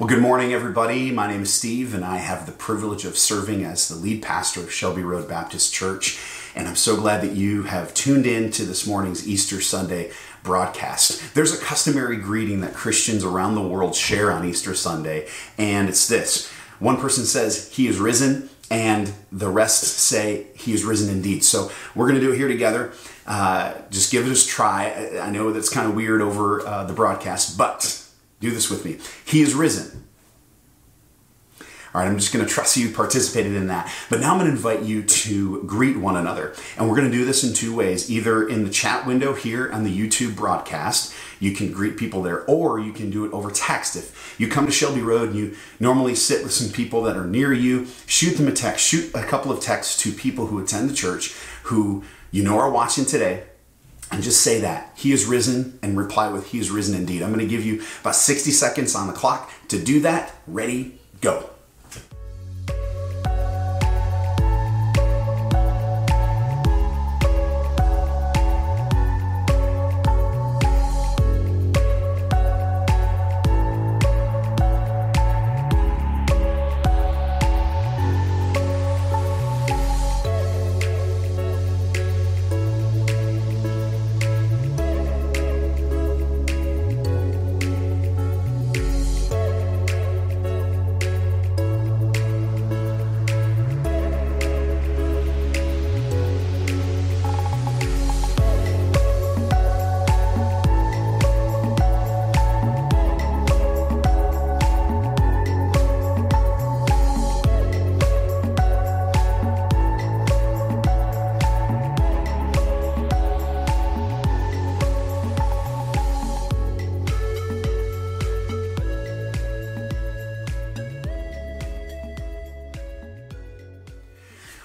Well, good morning, everybody. My name is Steve, and I have the privilege of serving as the lead pastor of Shelby Road Baptist Church. And I'm so glad that you have tuned in to this morning's Easter Sunday broadcast. There's a customary greeting that Christians around the world share on Easter Sunday, and it's this one person says, He is risen, and the rest say, He is risen indeed. So we're going to do it here together. Uh, just give it a try. I know that's kind of weird over uh, the broadcast, but do this with me. He is risen. All right, I'm just going to trust you participated in that. But now I'm going to invite you to greet one another. And we're going to do this in two ways either in the chat window here on the YouTube broadcast, you can greet people there, or you can do it over text. If you come to Shelby Road and you normally sit with some people that are near you, shoot them a text, shoot a couple of texts to people who attend the church who you know are watching today and just say that. He is risen and reply with he is risen indeed. I'm going to give you about 60 seconds on the clock to do that. Ready go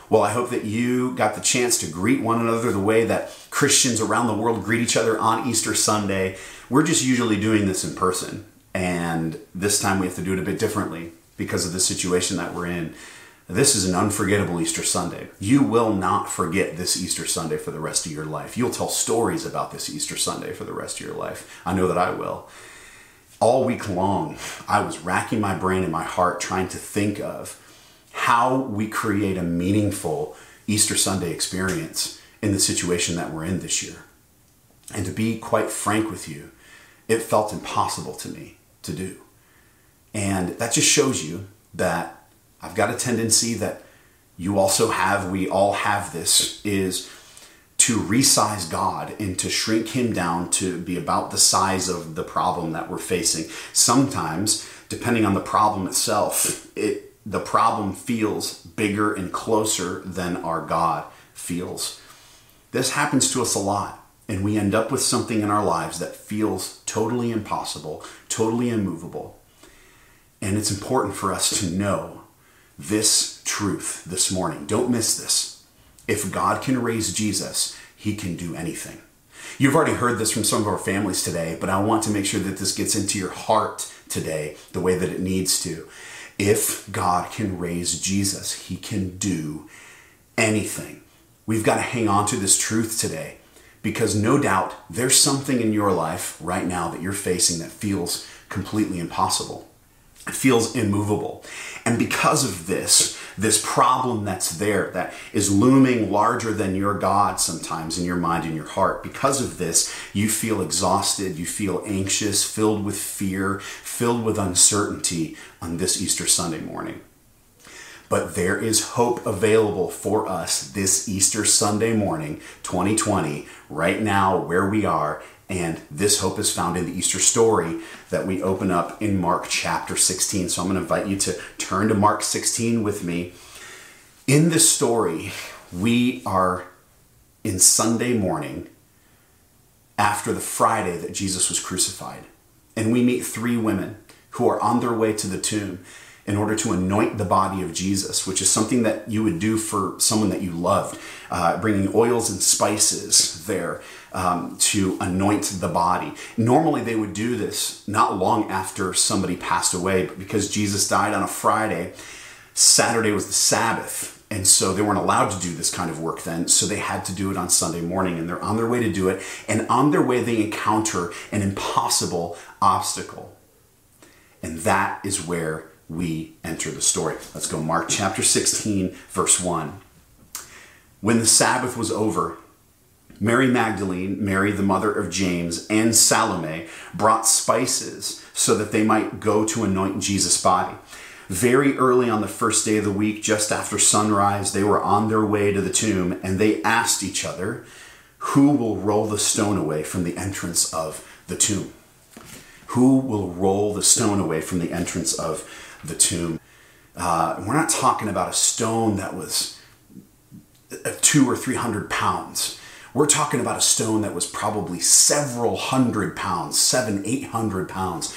Well, I hope that you got the chance to greet one another the way that Christians around the world greet each other on Easter Sunday. We're just usually doing this in person, and this time we have to do it a bit differently because of the situation that we're in. This is an unforgettable Easter Sunday. You will not forget this Easter Sunday for the rest of your life. You'll tell stories about this Easter Sunday for the rest of your life. I know that I will. All week long, I was racking my brain and my heart trying to think of how we create a meaningful Easter Sunday experience in the situation that we're in this year. And to be quite frank with you, it felt impossible to me to do. And that just shows you that I've got a tendency that you also have, we all have this, is to resize God and to shrink Him down to be about the size of the problem that we're facing. Sometimes, depending on the problem itself, it the problem feels bigger and closer than our God feels. This happens to us a lot, and we end up with something in our lives that feels totally impossible, totally immovable. And it's important for us to know this truth this morning. Don't miss this. If God can raise Jesus, he can do anything. You've already heard this from some of our families today, but I want to make sure that this gets into your heart today the way that it needs to. If God can raise Jesus, he can do anything. We've got to hang on to this truth today because no doubt there's something in your life right now that you're facing that feels completely impossible. It feels immovable. And because of this, this problem that's there that is looming larger than your God sometimes in your mind and your heart, because of this, you feel exhausted, you feel anxious, filled with fear, filled with uncertainty on this Easter Sunday morning. But there is hope available for us this Easter Sunday morning, 2020, right now where we are and this hope is found in the Easter story that we open up in Mark chapter 16. So I'm going to invite you to turn to Mark 16 with me. In this story, we are in Sunday morning after the Friday that Jesus was crucified. And we meet three women who are on their way to the tomb in order to anoint the body of Jesus, which is something that you would do for someone that you loved, uh, bringing oils and spices there um, to anoint the body. Normally, they would do this not long after somebody passed away, but because Jesus died on a Friday, Saturday was the Sabbath. And so they weren't allowed to do this kind of work then. So they had to do it on Sunday morning. And they're on their way to do it. And on their way, they encounter an impossible obstacle. And that is where we enter the story. Let's go, Mark chapter 16, verse 1. When the Sabbath was over, Mary Magdalene, Mary the mother of James, and Salome brought spices so that they might go to anoint Jesus' body. Very early on the first day of the week, just after sunrise, they were on their way to the tomb and they asked each other, Who will roll the stone away from the entrance of the tomb? Who will roll the stone away from the entrance of the tomb? Uh, we're not talking about a stone that was two or three hundred pounds. We're talking about a stone that was probably several hundred pounds, seven, eight hundred pounds.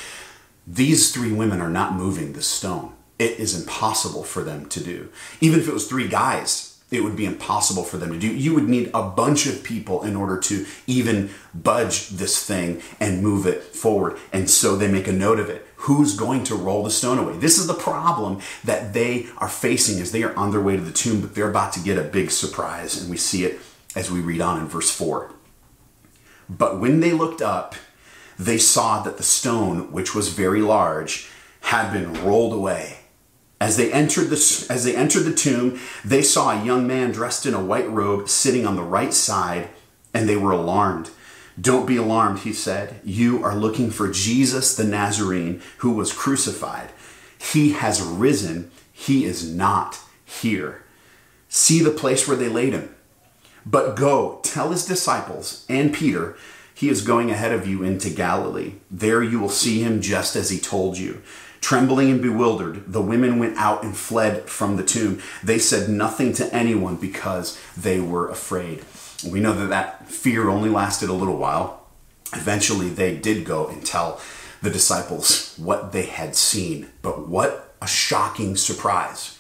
These three women are not moving the stone. It is impossible for them to do. Even if it was three guys, it would be impossible for them to do. You would need a bunch of people in order to even budge this thing and move it forward. And so they make a note of it. Who's going to roll the stone away? This is the problem that they are facing as they are on their way to the tomb, but they're about to get a big surprise. And we see it as we read on in verse 4. But when they looked up, they saw that the stone, which was very large, had been rolled away. As they entered the as they entered the tomb, they saw a young man dressed in a white robe sitting on the right side, and they were alarmed. Don't be alarmed, he said. You are looking for Jesus the Nazarene who was crucified. He has risen. He is not here. See the place where they laid him. But go, tell his disciples and Peter, he is going ahead of you into Galilee. There you will see him just as he told you. Trembling and bewildered, the women went out and fled from the tomb. They said nothing to anyone because they were afraid. We know that that fear only lasted a little while. Eventually, they did go and tell the disciples what they had seen. But what a shocking surprise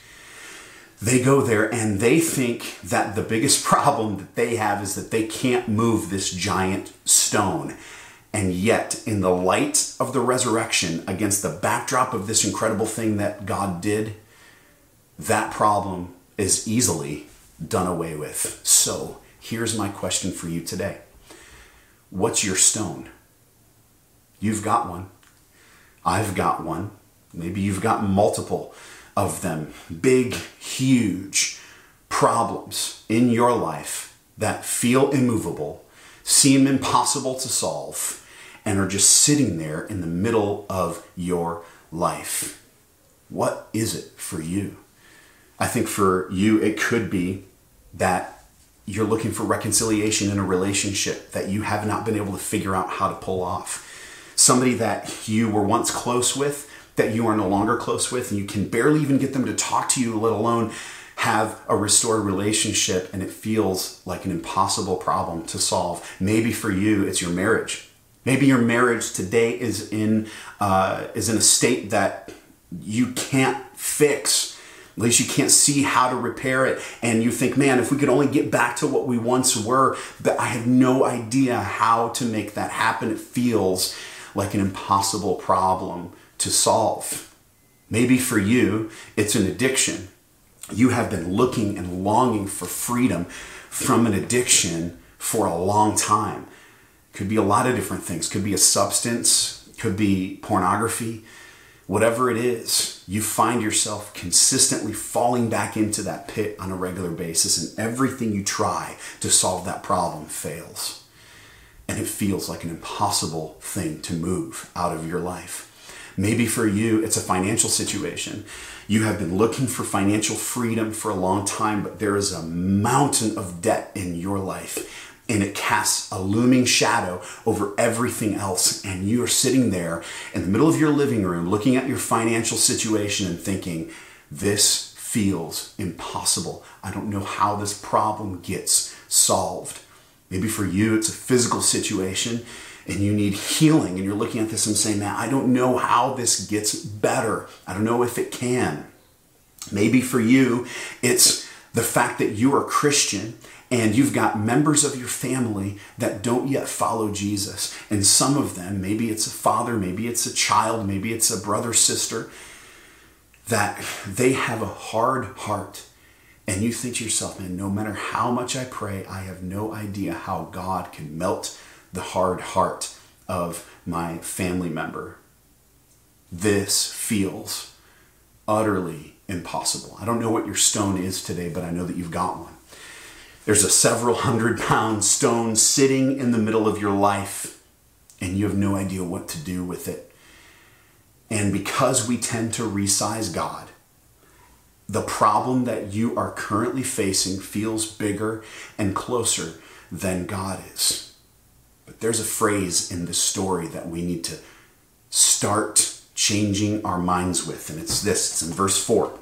they go there and they think that the biggest problem that they have is that they can't move this giant stone. And yet, in the light of the resurrection, against the backdrop of this incredible thing that God did, that problem is easily done away with. So, here's my question for you today What's your stone? You've got one. I've got one. Maybe you've got multiple of them, big, huge problems in your life that feel immovable, seem impossible to solve, and are just sitting there in the middle of your life. What is it for you? I think for you, it could be that you're looking for reconciliation in a relationship that you have not been able to figure out how to pull off. Somebody that you were once close with that you are no longer close with and you can barely even get them to talk to you, let alone have a restored relationship and it feels like an impossible problem to solve. Maybe for you, it's your marriage. Maybe your marriage today is in uh, is in a state that you can't fix. At least you can't see how to repair it, and you think, "Man, if we could only get back to what we once were," but I have no idea how to make that happen. It feels like an impossible problem to solve. Maybe for you, it's an addiction. You have been looking and longing for freedom from an addiction for a long time. Could be a lot of different things. Could be a substance, could be pornography, whatever it is, you find yourself consistently falling back into that pit on a regular basis, and everything you try to solve that problem fails. And it feels like an impossible thing to move out of your life. Maybe for you, it's a financial situation. You have been looking for financial freedom for a long time, but there is a mountain of debt in your life and it casts a looming shadow over everything else. And you are sitting there in the middle of your living room looking at your financial situation and thinking, this feels impossible. I don't know how this problem gets solved. Maybe for you, it's a physical situation and you need healing and you're looking at this and saying, man, I don't know how this gets better. I don't know if it can. Maybe for you, it's the fact that you are Christian and you've got members of your family that don't yet follow Jesus. And some of them, maybe it's a father, maybe it's a child, maybe it's a brother, sister, that they have a hard heart. And you think to yourself, man, no matter how much I pray, I have no idea how God can melt the hard heart of my family member. this feels utterly impossible. I don't know what your stone is today, but I know that you've got one. There's a several hundred pound stone sitting in the middle of your life, and you have no idea what to do with it. And because we tend to resize God, the problem that you are currently facing feels bigger and closer than God is. But there's a phrase in this story that we need to start changing our minds with, and it's this it's in verse 4.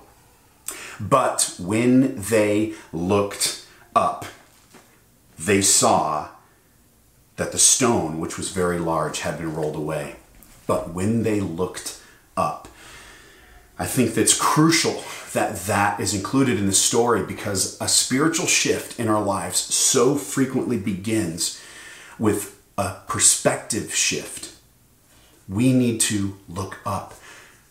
But when they looked up, they saw that the stone, which was very large, had been rolled away. But when they looked up, I think that's crucial that that is included in the story because a spiritual shift in our lives so frequently begins with a perspective shift. We need to look up.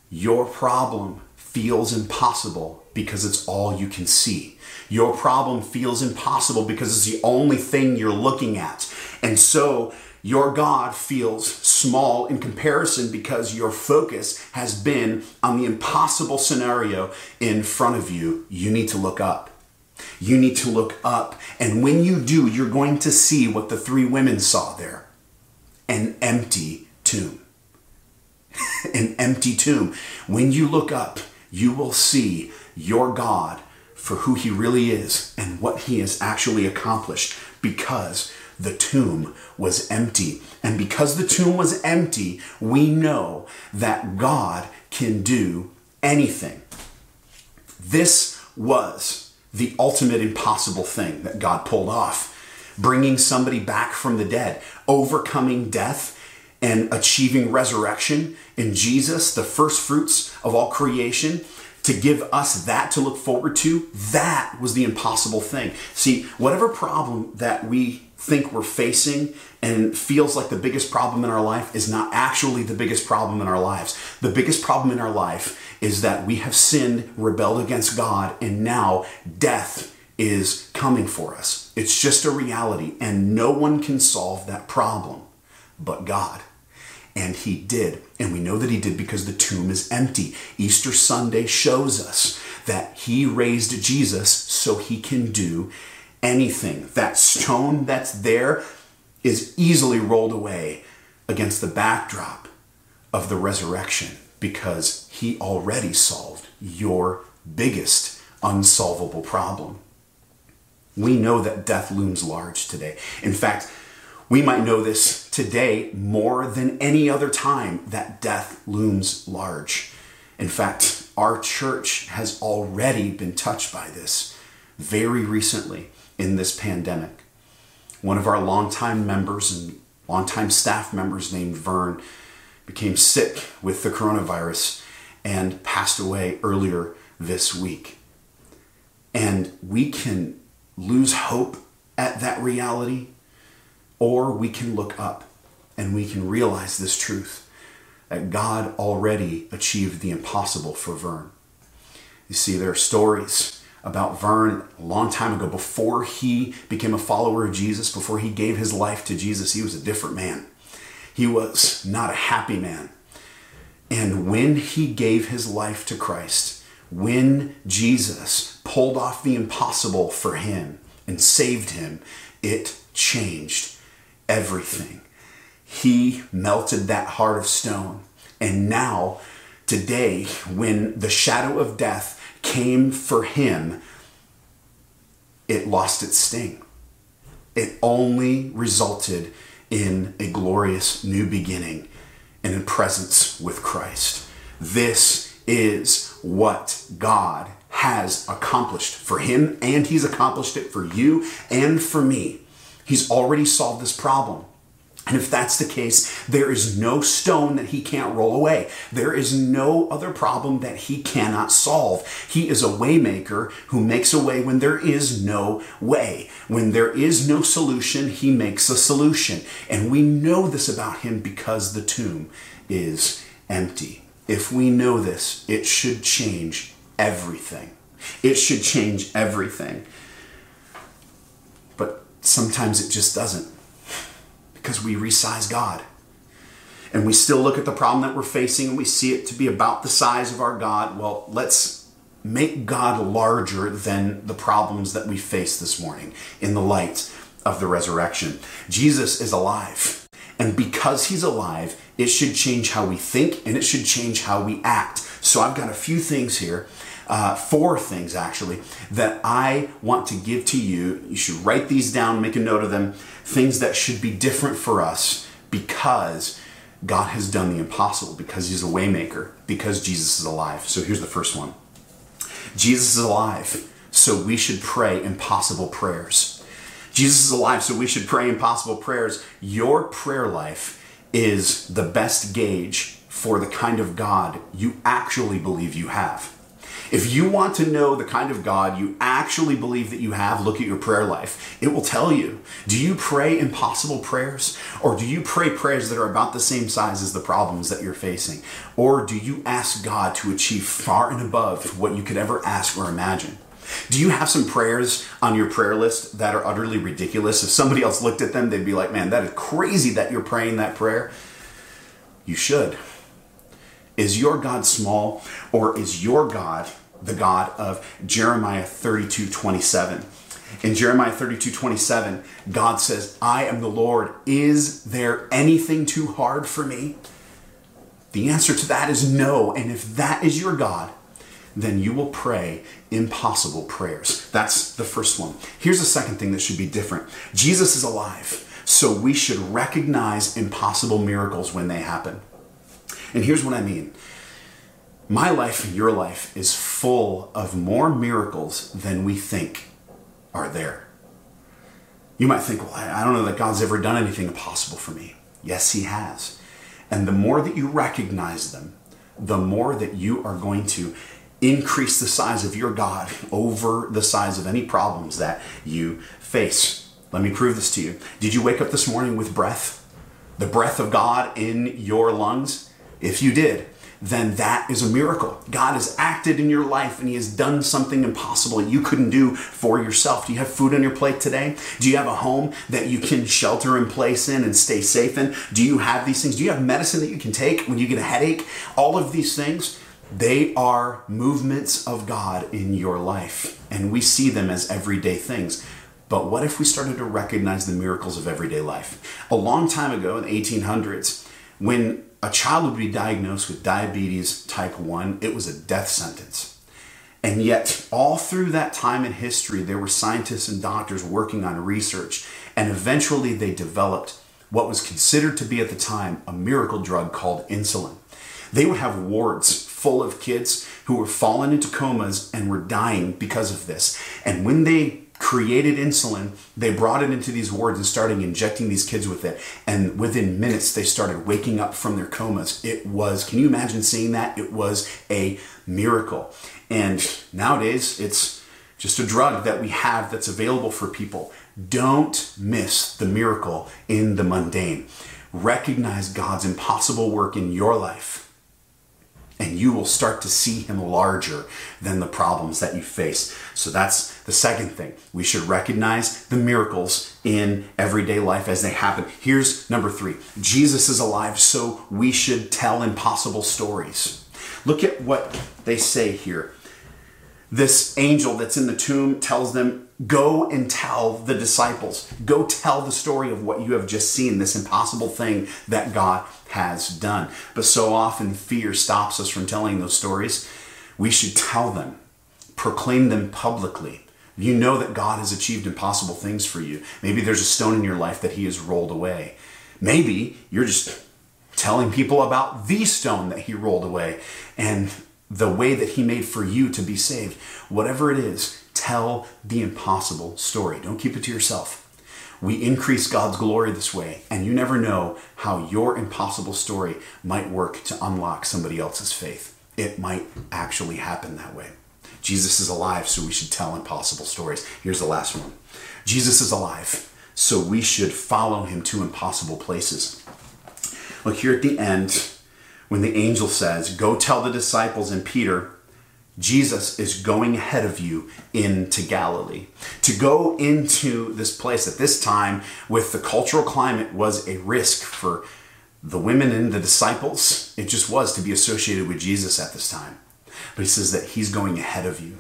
Your problem feels impossible because it's all you can see. Your problem feels impossible because it's the only thing you're looking at. And so your God feels small in comparison because your focus has been on the impossible scenario in front of you. You need to look up. You need to look up. And when you do, you're going to see what the three women saw there an empty tomb. an empty tomb. When you look up, you will see your God for who he really is and what he has actually accomplished because the tomb was empty. And because the tomb was empty, we know that God can do anything. This was the ultimate impossible thing that God pulled off bringing somebody back from the dead, overcoming death, and achieving resurrection in Jesus, the first fruits of all creation to give us that to look forward to, that was the impossible thing. See, whatever problem that we think we're facing and feels like the biggest problem in our life is not actually the biggest problem in our lives. The biggest problem in our life is that we have sinned, rebelled against God, and now death is coming for us. It's just a reality, and no one can solve that problem but God. And he did. And we know that he did because the tomb is empty. Easter Sunday shows us that he raised Jesus so he can do anything. That stone that's there is easily rolled away against the backdrop of the resurrection because he already solved your biggest unsolvable problem. We know that death looms large today. In fact, we might know this today more than any other time that death looms large. In fact, our church has already been touched by this very recently in this pandemic. One of our longtime members and longtime staff members named Vern became sick with the coronavirus and passed away earlier this week. And we can lose hope at that reality or we can look up and we can realize this truth that God already achieved the impossible for Vern. You see, there are stories about Vern a long time ago, before he became a follower of Jesus, before he gave his life to Jesus, he was a different man. He was not a happy man. And when he gave his life to Christ, when Jesus pulled off the impossible for him and saved him, it changed everything. He melted that heart of stone. And now, today, when the shadow of death came for him, it lost its sting. It only resulted in a glorious new beginning and in presence with Christ. This is what God has accomplished for him, and he's accomplished it for you and for me. He's already solved this problem. And if that's the case, there is no stone that he can't roll away. There is no other problem that he cannot solve. He is a waymaker who makes a way when there is no way. When there is no solution, he makes a solution. And we know this about him because the tomb is empty. If we know this, it should change everything. It should change everything But sometimes it just doesn't because we resize God. and we still look at the problem that we're facing and we see it to be about the size of our God, well, let's make God larger than the problems that we face this morning in the light of the resurrection. Jesus is alive. And because he's alive, it should change how we think and it should change how we act. So I've got a few things here, uh, four things actually, that I want to give to you. You should write these down, make a note of them, things that should be different for us because God has done the impossible, because he's a waymaker, because Jesus is alive. So here's the first one. Jesus is alive, so we should pray impossible prayers. Jesus is alive, so we should pray impossible prayers. Your prayer life is the best gauge for the kind of God you actually believe you have. If you want to know the kind of God you actually believe that you have, look at your prayer life. It will tell you. Do you pray impossible prayers? Or do you pray prayers that are about the same size as the problems that you're facing? Or do you ask God to achieve far and above what you could ever ask or imagine? Do you have some prayers on your prayer list that are utterly ridiculous? If somebody else looked at them, they'd be like, man, that is crazy that you're praying that prayer. You should. Is your God small or is your God the God of Jeremiah 32 27? In Jeremiah 32 27, God says, I am the Lord. Is there anything too hard for me? The answer to that is no. And if that is your God, then you will pray impossible prayers. That's the first one. Here's the second thing that should be different Jesus is alive, so we should recognize impossible miracles when they happen. And here's what I mean my life and your life is full of more miracles than we think are there. You might think, well, I don't know that God's ever done anything impossible for me. Yes, He has. And the more that you recognize them, the more that you are going to increase the size of your God over the size of any problems that you face. Let me prove this to you. Did you wake up this morning with breath? The breath of God in your lungs? If you did, then that is a miracle. God has acted in your life and He has done something impossible you couldn't do for yourself. Do you have food on your plate today? Do you have a home that you can shelter in place in and stay safe in? Do you have these things? Do you have medicine that you can take when you get a headache? All of these things, they are movements of God in your life, and we see them as everyday things. But what if we started to recognize the miracles of everyday life? A long time ago in the 1800s, when a child would be diagnosed with diabetes type 1, it was a death sentence. And yet, all through that time in history, there were scientists and doctors working on research, and eventually they developed what was considered to be at the time a miracle drug called insulin. They would have wards full of kids who were falling into comas and were dying because of this. And when they created insulin, they brought it into these wards and started injecting these kids with it. And within minutes, they started waking up from their comas. It was, can you imagine seeing that? It was a miracle. And nowadays, it's just a drug that we have that's available for people. Don't miss the miracle in the mundane. Recognize God's impossible work in your life and you will start to see him larger than the problems that you face. So that's the second thing. We should recognize the miracles in everyday life as they happen. Here's number three Jesus is alive, so we should tell impossible stories. Look at what they say here. This angel that's in the tomb tells them, Go and tell the disciples. Go tell the story of what you have just seen, this impossible thing that God has done. But so often fear stops us from telling those stories. We should tell them, proclaim them publicly. You know that God has achieved impossible things for you. Maybe there's a stone in your life that He has rolled away. Maybe you're just telling people about the stone that He rolled away and the way that He made for you to be saved. Whatever it is, Tell the impossible story. Don't keep it to yourself. We increase God's glory this way, and you never know how your impossible story might work to unlock somebody else's faith. It might actually happen that way. Jesus is alive, so we should tell impossible stories. Here's the last one Jesus is alive, so we should follow him to impossible places. Look here at the end, when the angel says, Go tell the disciples and Peter Jesus is going ahead of you into Galilee. To go into this place at this time with the cultural climate was a risk for the women and the disciples, it just was to be associated with Jesus at this time. But he says that he's going ahead of you.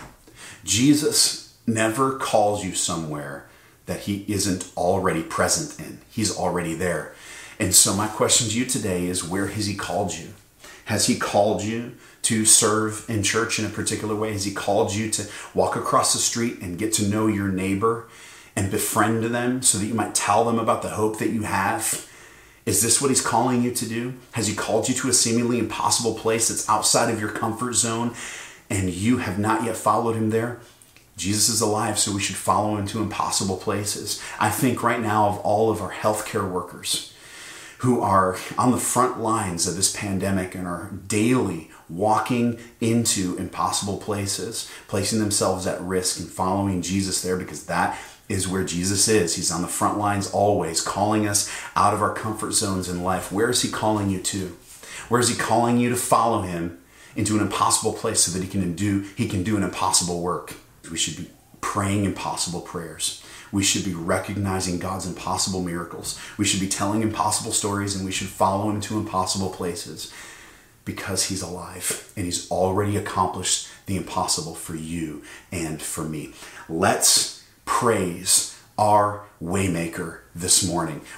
Jesus never calls you somewhere that he isn't already present in. He's already there. And so my question to you today is where has he called you? Has he called you to serve in church in a particular way? Has he called you to walk across the street and get to know your neighbor and befriend them so that you might tell them about the hope that you have? Is this what he's calling you to do? Has he called you to a seemingly impossible place that's outside of your comfort zone and you have not yet followed him there? Jesus is alive, so we should follow him to impossible places. I think right now of all of our healthcare workers who are on the front lines of this pandemic and are daily walking into impossible places, placing themselves at risk and following Jesus there because that is where Jesus is. He's on the front lines always, calling us out of our comfort zones in life. Where is He calling you to? Where is He calling you to follow Him into an impossible place so that He can do He can do an impossible work? We should be praying impossible prayers. We should be recognizing God's impossible miracles. We should be telling impossible stories and we should follow Him to impossible places because He's alive and He's already accomplished the impossible for you and for me. Let's praise our waymaker this morning.